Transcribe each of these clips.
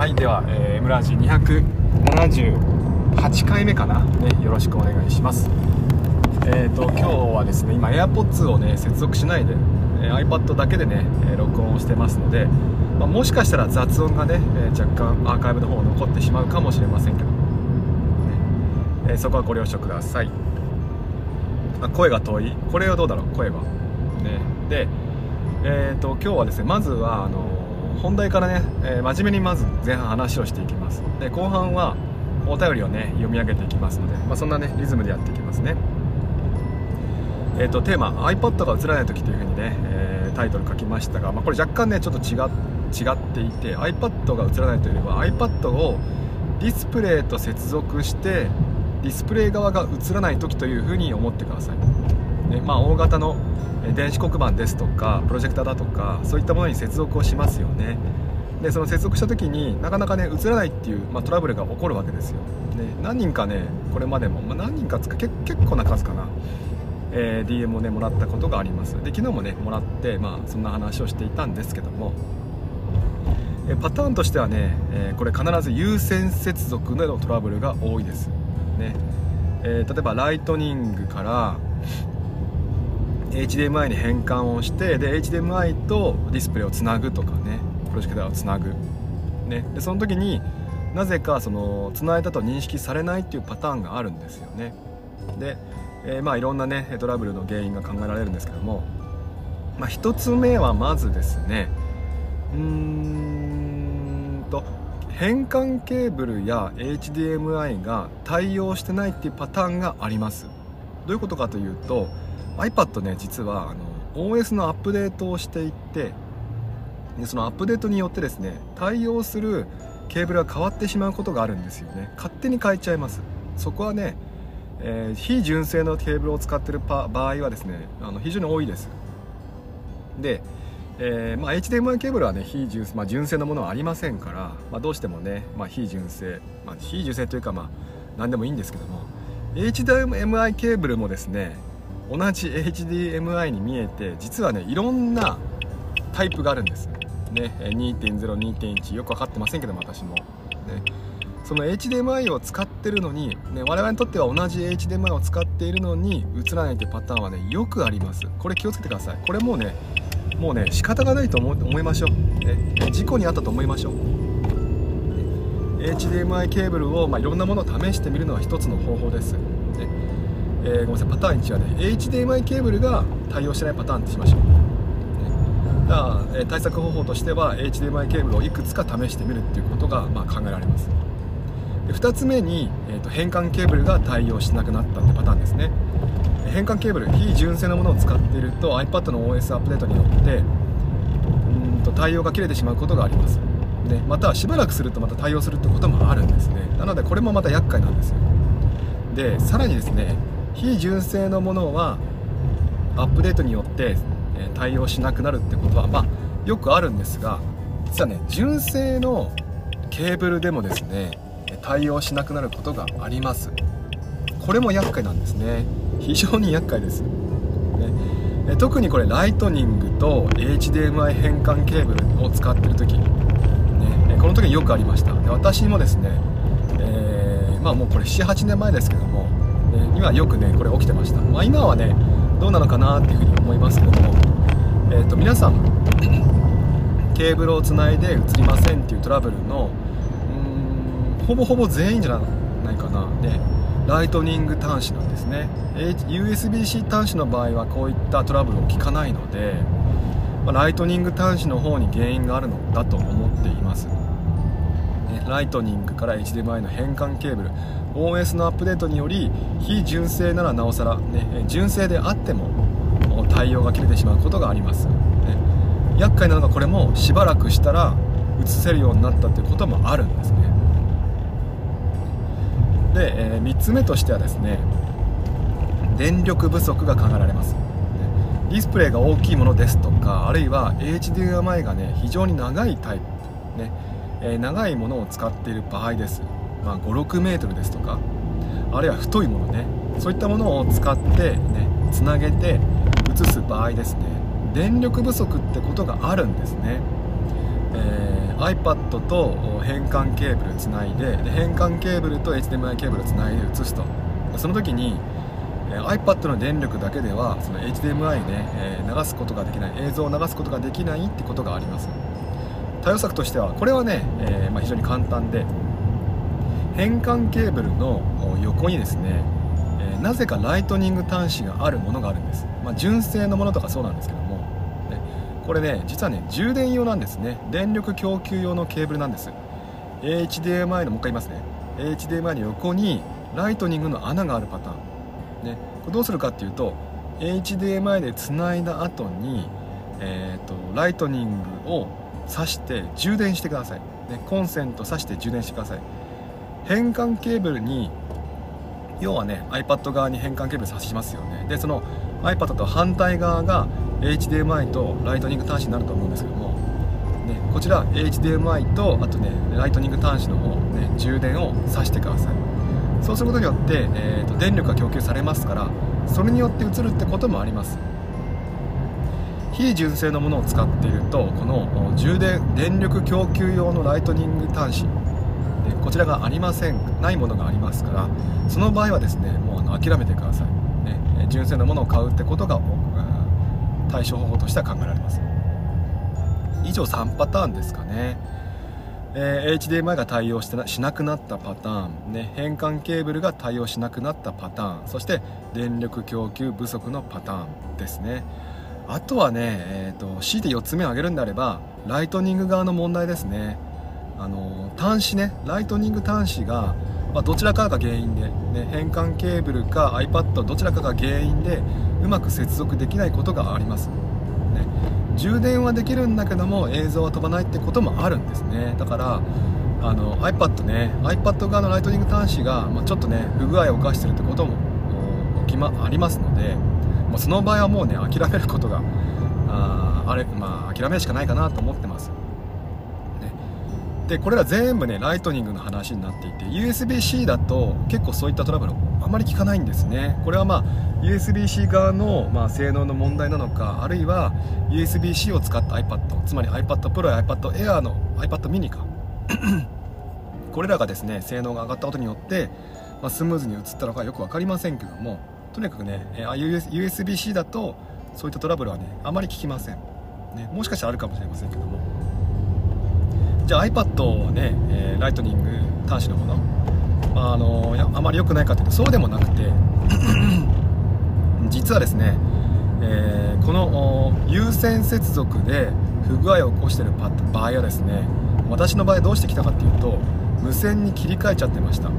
はいでは、えー、M ラジ278回目かな？ねよろしくお願いします。えっ、ー、と今日はですね今 AirPods をね接続しないで、えー、iPad だけでね、え録音をしてますので、まあ、もしかしたら雑音がね、え若干アーカイブの方残ってしまうかもしれませんけど、ねえそこはご了承ください。あ声が遠い。これはどうだろう？声は。ね。でえーと、今日はですねまずはあの本題からね、えー、真面目にまず前半話をしていきます。で後半はお便りをね読み上げていきますので、まあ、そんなねリズムでやっていきますね。えーと、テーマ iPad が映らない時というふうにね、えー、タイトル書きましたが、まあ、これ若干ねちょっと違違っていて iPad が映らないというよりは iPad をディスプレイと接続してディスプレイ側が映らない時というふうに思ってください、ねまあ、大型の電子黒板ですとかプロジェクターだとかそういったものに接続をしますよね。でその接続した時になかなかね映らないっていう、まあ、トラブルが起こるわけですよ。で何人かねこれまでも、まあ、何人かつか結構な数かな、えー、DM をねもらったことがあります。で昨日もねもらって、まあ、そんな話をしていたんですけどもえパターンとしてはね、えー、これ必ず有線接続でのトラブルが多いです。ね、えー、例えばライトニングから HDMI に変換をしてで HDMI とディスプレイをつなぐとかねプロジェクターをつなぐ、ね、でその時になぜかそのつないだと認識されないっていうパターンがあるんですよね。で、えー、まあいろんなねトラブルの原因が考えられるんですけども、まあ、1つ目はまずですねうーんと変換ケーブルや HDMI が対応してないっていうパターンがあります。どういうことかというと iPad ね実はあの OS のアップデートをしていってでそのアップデートによってですね対応するケーブルが変わってしまうことがあるんですよね。勝手に変えちゃいます。そこはね、えー、非純正のケーブルを使ってる場合はですねあの非常に多いです。で、えーまあ、HDMI ケーブルはね非純,、まあ、純正のものはありませんから、まあ、どうしてもね、まあ、非純正、まあ、非純正というかまあ何でもいいんですけども HDMI ケーブルもですね同じ HDMI に見えて実はねいろんなタイプがあるんです。ね2.02.1よく分かってませんけども私も。ねその HDMI を使ってるのに、ね、我々にとっては同じ HDMI を使っているのに映らないというパターンはねよくあります。これ気をつけてください。これもうねもうね仕方がないと思思いましょう、ね、事故に遭ったと思いましょう。HDMI ケーブルを、まあ、いろんなものを試してみるのは一つの方法です、ねえー、ごめんなさいパターン1はね HDMI ケーブルが対応してないパターンってしましょう、ね、だから、えー、対策方法としては HDMI ケーブルをいくつか試してみるっていうことが、まあ、考えられます。で2つ目に、えーと、変換ケーブルが対応しなくなったってパターンですね。変換ケーブル非純正のものを使っていると iPad の OS アップデートによってうんと対応が切れてしまうことがあります。でまたしばらくするとまた対応するってこともあるんですね。なのでこれもまた厄介なんですよ。でさらにですね非純正のものはアップデートによって対応しなくなるってことはまあよくあるんですが実はね純正のケーブルでもですね対応しなくなることがあります。これも厄介なんですね。非常に厄介です、ね、特にこれライトニングと HDMI 変換ケーブルを使ってる時、ね、この時によくありました。で私もですね、えー、まあもうこれ78年前ですけどもにはよくねこれ起きてました、まあ、今はねどうなのかなっていうふうに思いますけども、えーと、皆さんケーブルをつないで映りませんっていうトラブルのうんほぼほぼ全員じゃないかな。でライトニング端子なんですね。USB-C 端子の場合はこういったトラブルを聞かないので、ま、ライトニング端子の方に原因があるのだと思っています。ライトニングから HDMI の変換ケーブル。OS のアップデートにより非純正ならなおさら、ね、純正であっても対応が切れてしまうことがあります、ね、厄介なのがこれもしばらくしたら映せるようになったということもあるんですね。で、えー、3つ目としてはですね電力不足が考えられます。ディスプレイが大きいものですとかあるいは HDMI がね非常に長いタイプ。ね。えー、長いものを使っている場合です、まあ、56メートルですとかあるいは太いものねそういったものを使ってねつなげて映す場合ですね。電力不足ってことがあるんですね。えー、iPad と変換ケーブルつないでで変換ケーブルと HDMI ケーブルつないで映すと。その時に、iPad の電力だけではその HDMI ね、えー、流すことができない映像を流すことができないってことがあります。対応策としてはこれはね、えー、まあ、非常に簡単で変換ケーブルの横にですね、えなぜかライトニング端子があるものがあるんです、まあ、純正のものとかそうなんですけども、これね実はね充電用なんですね。電力供給用のケーブルなんです。HDMI のもう一回言いますね。HDMI の横にライトニングの穴があるパターン、ね、これどうするかっていうと HDMI でつないだ後に、えーと、ライトニングを挿して充電してください、ね、コンセント挿して充電してください。変換ケーブルに要はね iPad 側に変換ケーブル挿しますよね。でその iPad と反対側が HDMI とライトニング端子になると思うんですけども、ね、こちら HDMI とあとねライトニング端子の方、ね、充電を挿してください。そうすることによって、えーと、電力が供給されますからそれによって映るってこともあります。非純正のものを使っているとこの充電電力供給用のライトニング端子こちらがありませんないものがありますからその場合はですねもうあの諦めてください、ね、純正のものを買うってことが対処方法としては考えられます。以上3パターンですかね。えー、HDMI が対応してなしなくなったパターン、ね、変換ケーブルが対応しなくなったパターン。そして電力供給不足のパターンですね。あとはね、えーと、と強いて4つ目を挙げるんであればライトニング側の問題ですね。あの端子ねライトニング端子が、まあ、どちらかが原因で、ね、変換ケーブルか iPad どちらかが原因でうまく接続できないことがあります、ね、充電はできるんだけども映像は飛ばないってこともあるんですね。だからあの iPad ね iPad 側のライトニング端子が、まあ、ちょっとね不具合を犯してるってことも起き、ま、ありますので、まあ、その場合はもうね諦めることがああれまあ諦めるしかないかなと思ってます、でこれら全部ねライトニングの話になっていて USB-C だと結構そういったトラブルあまり聞かないんですね。これはまあ USB-C 側の、まあ、性能の問題なのかあるいは USB-C を使った iPad つまり iPad Pro や iPad Air の iPad mini か。これらがですね性能が上がったことによって、まあ、スムーズに映ったのかよく分かりませんけどもとにかくね USB-C だとそういったトラブルはねあまり聞きません、ね、もしかしたらあるかもしれませんけども。じゃあ iPad をね、えー、ライトニング端子のもの、まあ、あのあまり良くないかというとそうでもなくて 実はですね、えー、この有線接続で不具合を起こしている場合はですね私の場合どうしてきたかっていうと無線に切り替えちゃってました、ね、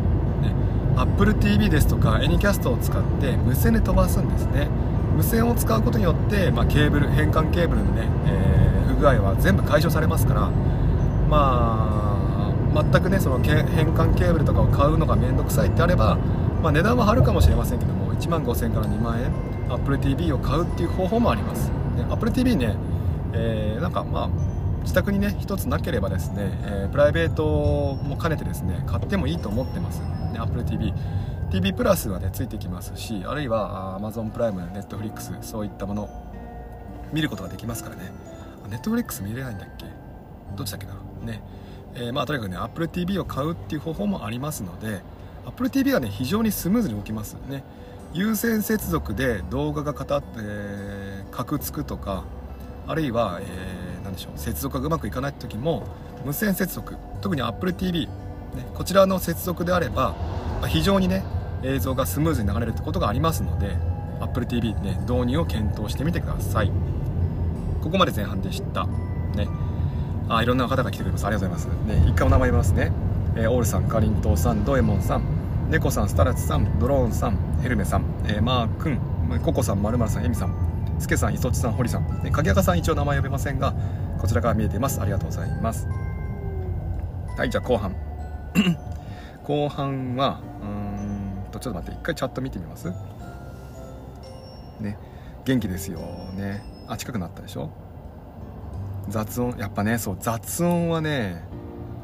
Apple TV ですとか Anycast を使って無線で飛ばすんですね。無線を使うことによって、まあ、ケーブル変換ケーブルのね、えー、不具合は全部解消されますからまあ全くねその変換ケーブルとかを買うのが面倒くさいってあれば、まあ、値段は張るかもしれませんけども1万5000円から2万円 Apple TV を買うっていう方法もあります、ね、Apple TV ね、えー、なんかまあ自宅にね1つなければですね、えー、プライベートも兼ねてですね買ってもいいと思ってます、ね、Apple TV TV プラスはねついてきますしあるいは Amazon プライム Netflix そういったもの見ることができますからね。Netflix 見れないんだっけ？どっちだっけな？ね。えー、まあとにかくね Apple TV を買うっていう方法もありますので Apple TV はね非常にスムーズに動きますね。有線接続で動画がかたって、えー、カクつくとかあるいは、えー、何でしょう接続がうまくいかない時も無線接続特に AppleTV、ね、こちらの接続であれば、まあ、非常にね映像がスムーズに流れるってことがありますので AppleTV ね導入を検討してみてください。ここまで前半でした。ね。あいろんな方が来てくれますありがとうございますね一回お名前言いますね、えー、オールさんかりんとうさんドエモンさん猫さん、スタラツさん、ドローンさん、ヘルメさん、えー、マー君、ココさん、まるまるさん、エミさん、スケさん、イソチさん、ホリさん、鍵垢さん一応名前呼べませんが、こちらから見えています。ありがとうございます。はい、じゃあ後半。後半は、うんと、ちょっと待って、一回チャット見てみますね、元気ですよね。あ、近くなったでしょ？雑音、やっぱね、そう、雑音はね、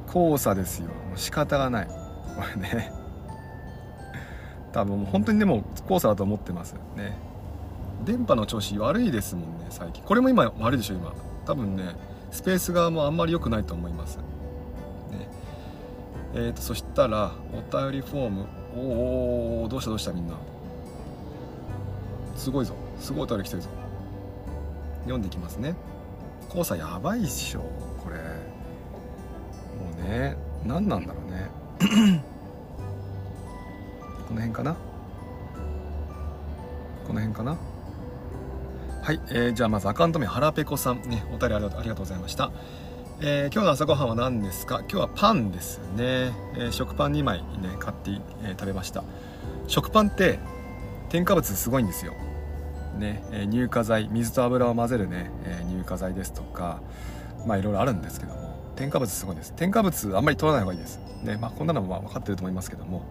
交差ですよ。もう仕方がない。これね。多分もう本当にでも黄砂だと思ってますね。電波の調子悪いですもんね最近。これも今悪いでしょ今。多分ねスペース側もあんまり良くないと思います、ね。えーと、そしたらお便りフォーム。おおどうしたどうしたみんな。すごいぞ。すごいお便り来てるぞ。読んでいきますね。黄砂やばいっしょ。これ。もうね何なんだろうね。この辺かな？この辺かな？はい、えー、じゃあまずアカウント名はらぺこさん。ねお便りありがとうございました、えー、今日の朝ごはんは何ですか？今日はパンですね、えー、食パン2枚ね買って、えー、食べました。食パンって添加物すごいんですよ。ね、え乳化剤水と油を混ぜるね、え乳化剤ですとかまあいろいろあるんですけども添加物すごいです。添加物あんまり取らない方がいいです。ねまあこんなのも分かってると思いますけども。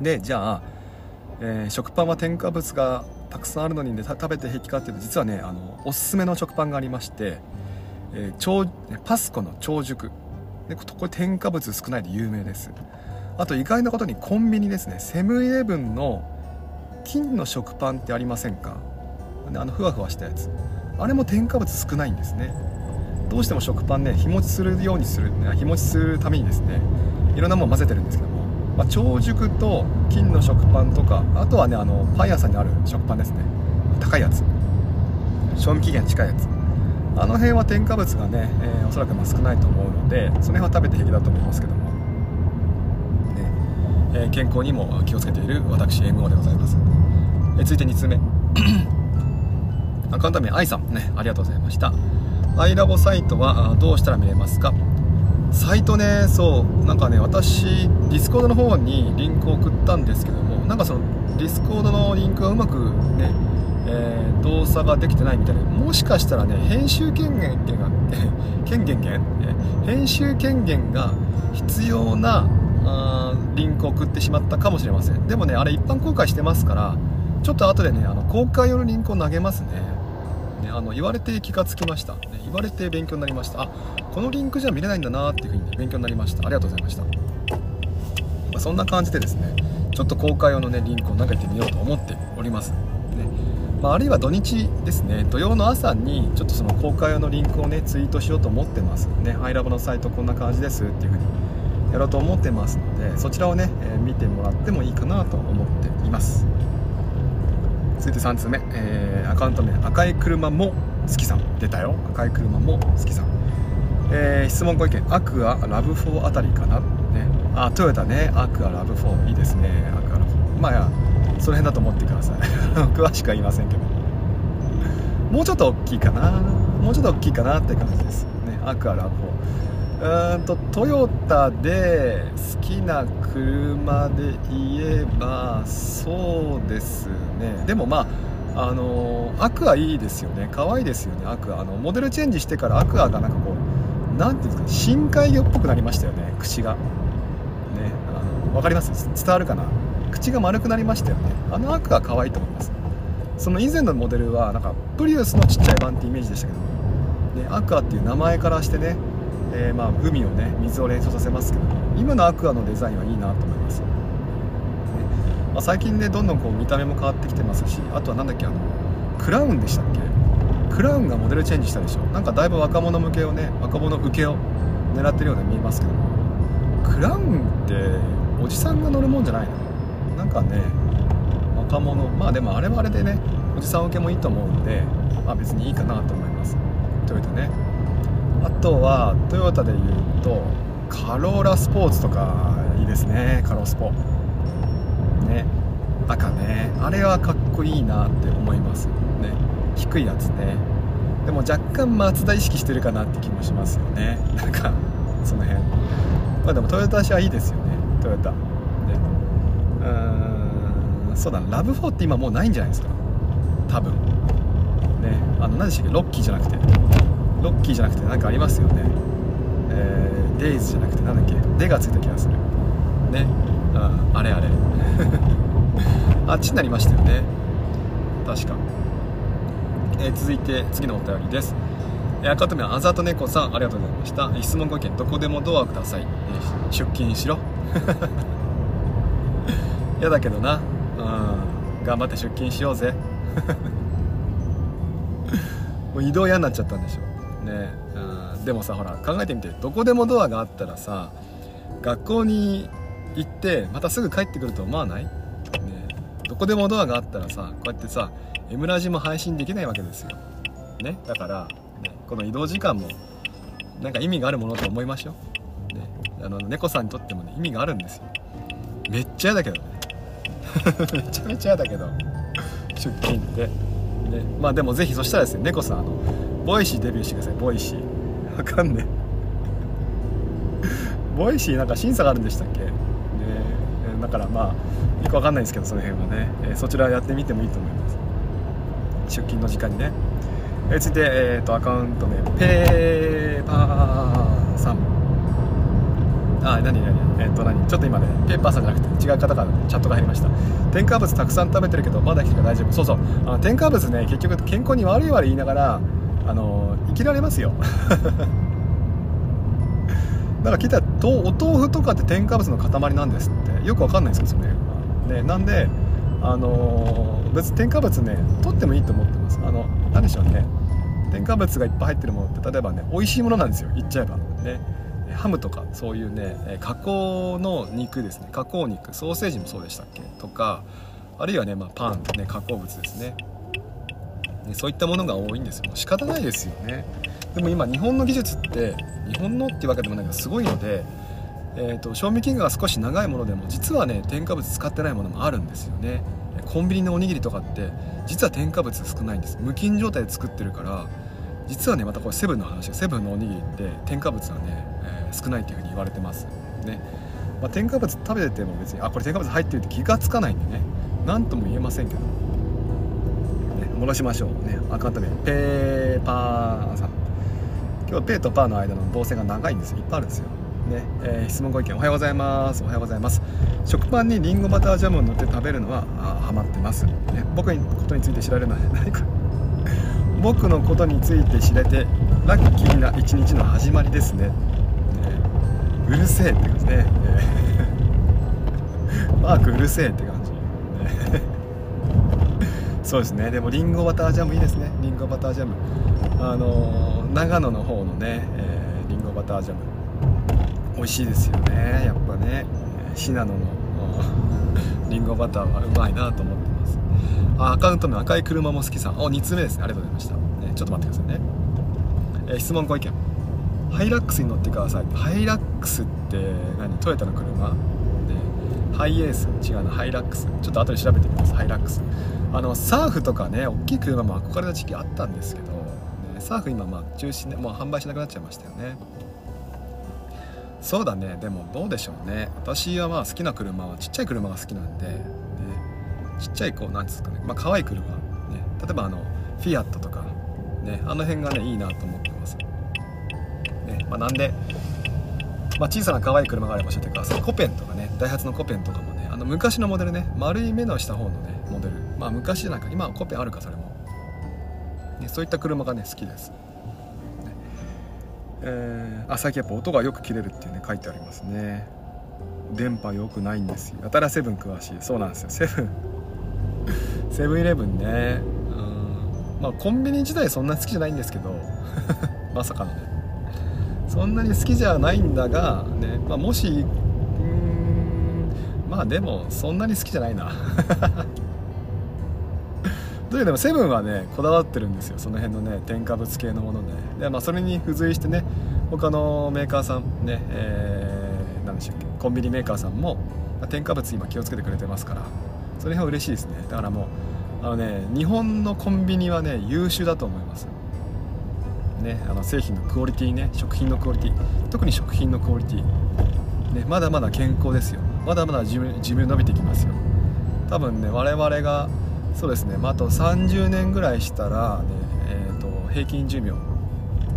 でじゃあ、えー、食パンは添加物がたくさんあるのにね食べて平気かっていうと実はねあのおすすめの食パンがありまして、えー、超パスコの超熟。でこれ添加物少ないで有名です。あと意外なことにコンビニですね。セブンイレブンの金の食パンってありませんか？あのふわふわしたやつ。あれも添加物少ないんですね。どうしても食パンね日持ちするようにする日持ちするためにですねいろんなもの混ぜてるんですけども。まあ、長熟と金の食パンとかあとはねあのパン屋さんにある食パンですね。高いやつ。賞味期限近いやつ。あの辺は添加物がね、えー、おそらくま少ないと思うのでその辺は食べて平気だと思いますけど、え、健康にも気をつけている私 MO でございます、え、続いて2つ目。アカウント名 i さん。ねありがとうございました。アイラボサイトはどうしたら見れますか？サイトねそうなんかね私ディスコードの方にリンクを送ったんですけどもなんかそのディスコードのリンクがうまくね、えー、動作ができてないみたいでもしかしたらね編集権限が 権限権編集権限が必要なあリンクを送ってしまったかもしれません。でもねあれ一般公開してますからちょっと後でねあの公開用のリンクを投げますね。ね、あの言われて気がつきました、ね、言われて勉強になりました。あこのリンクじゃ見れないんだなっていうふうに、ね、勉強になりました。ありがとうございました、まあ、そんな感じでですねちょっと公開用のねリンクを投げてみようと思っております、ねまあ、あるいは土日ですね土曜の朝にちょっとその公開用のリンクをねツイートしようと思ってます。ねアイラボのサイトこんな感じですっていうふうにやろうと思ってますのでそちらをね、えー、見てもらってもいいかなと思っています。続いて3つ目、えー、アカウント名赤い車も好きさん出たよ。赤い車も好きさん、えー、質問ご意見アクアラブ4あたりかな？ね。あトヨタね。アクアラブ4いいですね。アクアラブ4まあその辺だと思ってください。詳しくは言いませんけど。もうちょっと大きいかな。もうちょっと大きいかなって感じですね。アクアラブ4うんとトヨタで好きな車で言えばそうですね。でもまああのアクアいいですよね。可愛いですよねアクア。あのモデルチェンジしてからアクアがなんかこう何ていうんですか深海魚っぽくなりましたよね口が。ねあの分かります？伝わるかな？口が丸くなりましたよね。あのアクア可愛いと思います。その以前のモデルはなんかプリウスのちっちゃい版ってイメージでしたけど、ね、アクアっていう名前からしてねえー、まあ海をね水を連想させますけど今のアクアのデザインはいいなと思います、ねまあ、最近ねどんどんこう見た目も変わってきてますしあとは何だっけあのクラウンでしたっけ？クラウンがモデルチェンジしたでしょ。なんかだいぶ若者向けをね若者受けを狙ってるように見えますけどクラウンっておじさんが乗るもんじゃないの？なんかね若者まあでもあれはあれでねおじさん受けもいいと思うんでまあ別にいいかなと思います。トヨタねあとはトヨタで言うとカローラスポーツとかいいですねカロスポ。ね。赤ね。あれはかっこいいなって思いますね。低いやつね。でも若干マツダ意識してるかなって気もしますよね。なんかその辺。まあでもトヨタ車はいいですよね。トヨタ。ね。うーんそうだ。ラブ4って今もうないんじゃないですか。多分。ね。あの何でしたっけ？ロッキーじゃなくて。ロッキーじゃなくて何かありますよね。えー、デイズじゃなくて何だっけ？デがついた気がする。ね。ああれあれ。あっちになりましたよね。確か、えー、続いて次のお便りです。え赤富あざと猫さんありがとうございました。質問ご意見どこでもドアください、えー、出勤しろ。嫌だけどな。うん。頑張って出勤しようぜ。もう移動嫌になっちゃったんでしょ。ね、うんでもさほら考えてみてどこでもドアがあったらさ学校に行ってまたすぐ帰ってくると思わない、ね、どこでもドアがあったらさこうやってさ M ラジも配信できないわけですよ、ね、だから、ね、この移動時間もなんか意味があるものと思いましょう、ね、あの猫さんにとってもね意味があるんですよ。めっちゃ嫌だけどね。めちゃめちゃ嫌だけど。出勤ってね。まあでもぜひそしたらですね猫さんあの Voicy デビューしてください Voicy。わかんねえ。 Voicy なんか審査があるんでしたっけ？ねえだからまあよくわかんないですけどその辺はね、え、そちらやってみてもいいと思います。出勤の時間にね、えー、続いて、えーと、アカウント名ペーパーさん。あ何何えっ、ー、と何ちょっと今ねペーパーさんじゃなくて違う方からチャットが入りました。添加物たくさん食べてるけどまだ生きてるから大丈夫。そうそう。あの添加物ね結局健康に悪い悪い言いながらあの生きられますよ。だから聞いたらお豆腐とかって添加物の塊なんですって。よくわかんないんですよそれ。ねなんであの、別に添加物ね取ってもいいと思ってます。あの何でしょうね。添加物がいっぱい入ってるものって例えばね美味しいものなんですよ。言っちゃえば。ね。ハムとかそういうね加工の肉ですね。加工肉。ソーセージもそうでしたっけ？とかあるいはね、まあ、パンね加工物ですね。ねそういったものが多いんですよ。仕方ないですよね。でも今日本の技術って日本のっていうわけでもないけどすごいので、えーと、賞味期限が少し長いものでも実はね添加物使ってないものもあるんですよね。コンビニのおにぎりとかって実は添加物少ないんです。無菌状態で作ってるから実はねまたこれセブンの話セブンのおにぎりって添加物はね、えー、少ないっていうふうに言われてます。ね、まあ、添加物食べてても別にあこれ添加物入ってるって気がつかないんでね。何とも言えませんけど、ね、戻しましょう。ね。アカウント名ペーパーさん。今日ペーとパーの間の動線が長いんですよ。いっぱいあるんですよ。ね。えー、質問ご意見。おはようございます。おはようございます。食パンにりんごバタージャムを塗って食べるのはあハマってます、ね、僕のことについて知られるのは何か僕のことについて知れてラッキーな一日の始まりですね、ね、うるせえって感じね、マークうるせえって感じ、ね、そうですね。でもりんごバタージャムいいですね。りんごバタージャム。あの長野の方のね、えー、リンゴバタージャム。美味しいですよね。やっぱね。信濃のリンゴバターはうまいなと思ってます。あアカウント名赤い車も好きさん。お2つ目ですね。ありがとうございました、ね、ちょっと待ってくださいね、えー、質問ご意見。ハイラックスに乗ってください。ハイラックスって何？トヨタの車？ハイエース？違うな。ハイラックス。ちょっと後で調べてみます。ハイラックス。あのサーフとかね大きい車も憧れた時期あったんですけどサーフ今まあ中止でもう販売しなくなっちゃいましたよね。そうだね。でもどうでしょうね。私はまあ好きな車はちっちゃい車が好きなんででちっちゃいこうなんですかね。まあ可愛い車ね。例えばあのフィアットとかねあの辺がねいいなと思ってます。ねまあなんでまあ、小さな可愛い車があれば教えてください。コペンとかねダイハツのコペンとかもねの昔のモデルね。丸い目のした方のねモデル。まあ昔じゃないか。今はコペンあるかそれも。ね、そういった車がね好きです、ね。えー、あ最近やっぱ音がよく切れるっていうね書いてありますね。電波良くないんですよ。やたらセブン詳しい。そうなんですよ。セブン。セブンイレブンね。うん。まあコンビニ自体そんな好きじゃないんですけど。まさかのね。そんなに好きじゃないんだがね、まあ、もしまあでもそんなに好きじゃないな。というでもセブンはねこだわってるんですよ。その辺のね添加物系のものね。で、まあ、それに付随してね他のメーカーさんね、えー、何でしたっけコンビニメーカーさんも、添加物今気をつけてくれてますから。その辺は嬉しいですね。だからもうあのね日本のコンビニはね優秀だと思います。ねあの製品のクオリティね食品のクオリティ。特に食品のクオリティ。ねまだまだ健康ですよ。まだまだ寿命伸びてきますよ。多分ね我々がそうですね、まあ、あと30年ぐらいしたらね、えーと、平均寿命。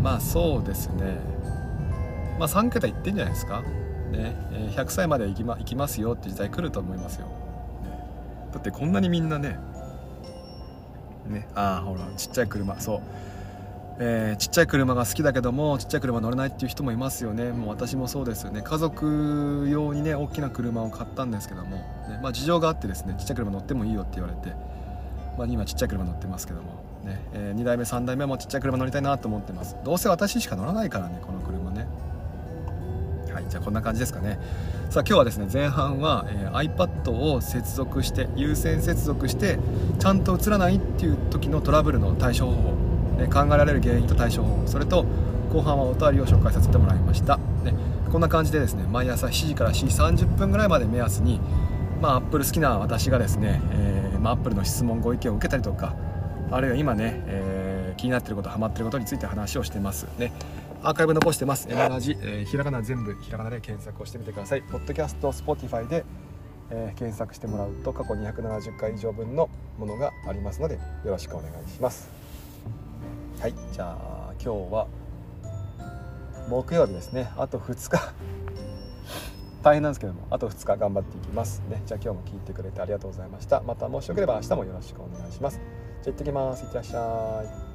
まあそうですね。まあ3桁いってんじゃないですか、ねえ、100歳まで生き,、ま、生きますよって時代来ると思いますよ、ね、だってこんなにみんなねねああほらちっちゃい車そう。えー、ちっちゃい車が好きだけどもちっちゃい車乗れないっていう人もいますよね。もう私もそうですよね。家族用にね大きな車を買ったんですけども、ねまあ、事情があってですねちっちゃい車乗ってもいいよって言われて。まあ、今ちっちゃい車乗ってますけども、ねえー、2代目3代目もちっちゃい車乗りたいなと思ってます。どうせ私しか乗らないからねこの車ね。はいじゃあこんな感じですかね。さあ今日はですね前半は、えー、iPad を接続して有線接続してちゃんと映らないっていう時のトラブルの対処方法、考えられる原因と対処法。それと後半はお便りを紹介させてもらいました、ね、こんな感じでですね毎朝7時から4時30分ぐらいまで目安にまあ、アップル好きな私がですね、えーまあ、アップルの質問ご意見を受けたりとかあるいは今ね、えー、気になってることハマってることについて話をしてます。ねアーカイブ残してます。M ラジ、えー、ひらがな全部ひらがなで検索をしてみてください。ポッドキャスト Spotify で、えー、検索してもらうと過去270回以上分のものがありますのでよろしくお願いします。はいじゃあ今日は木曜日ですね。あと2日。大変なんですけどもあと2日頑張っていきます。ねじゃあ今日も聞いてくれてありがとうございました。またもしよければ明日もよろしくお願いします。じゃあ行ってきます。いってらっしゃい。